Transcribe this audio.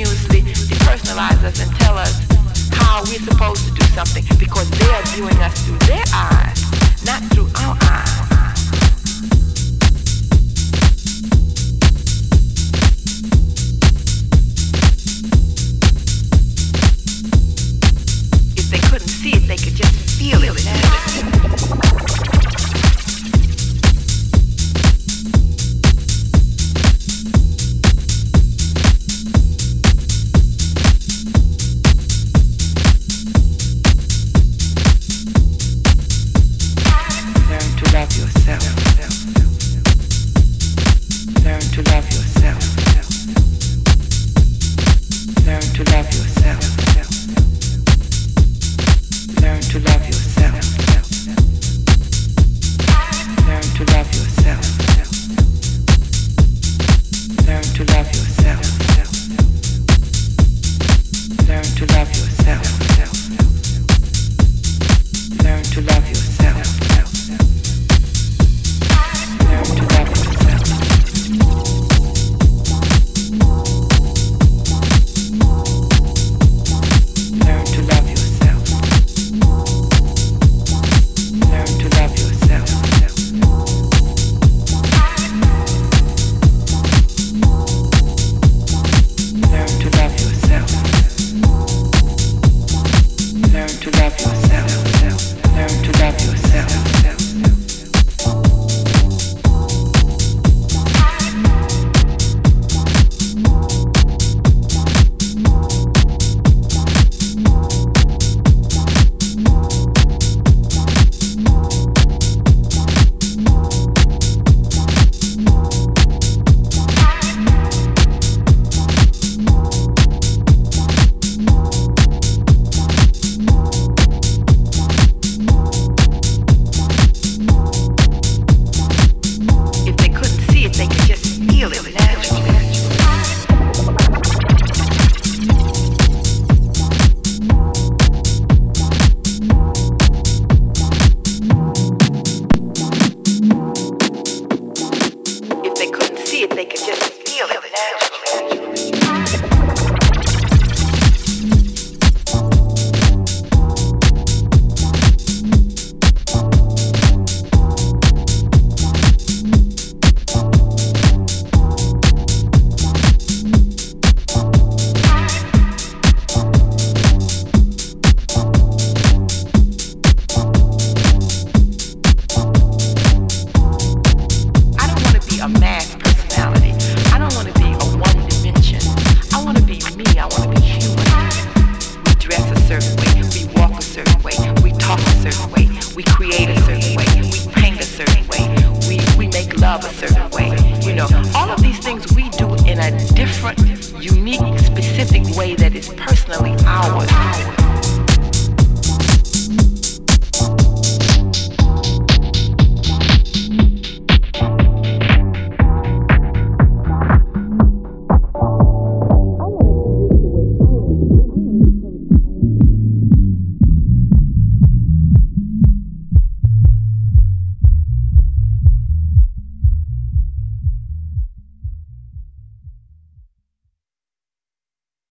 continuously depersonalize us and tell us how we're supposed to do something because they are viewing us through their eyes, not through our eyes.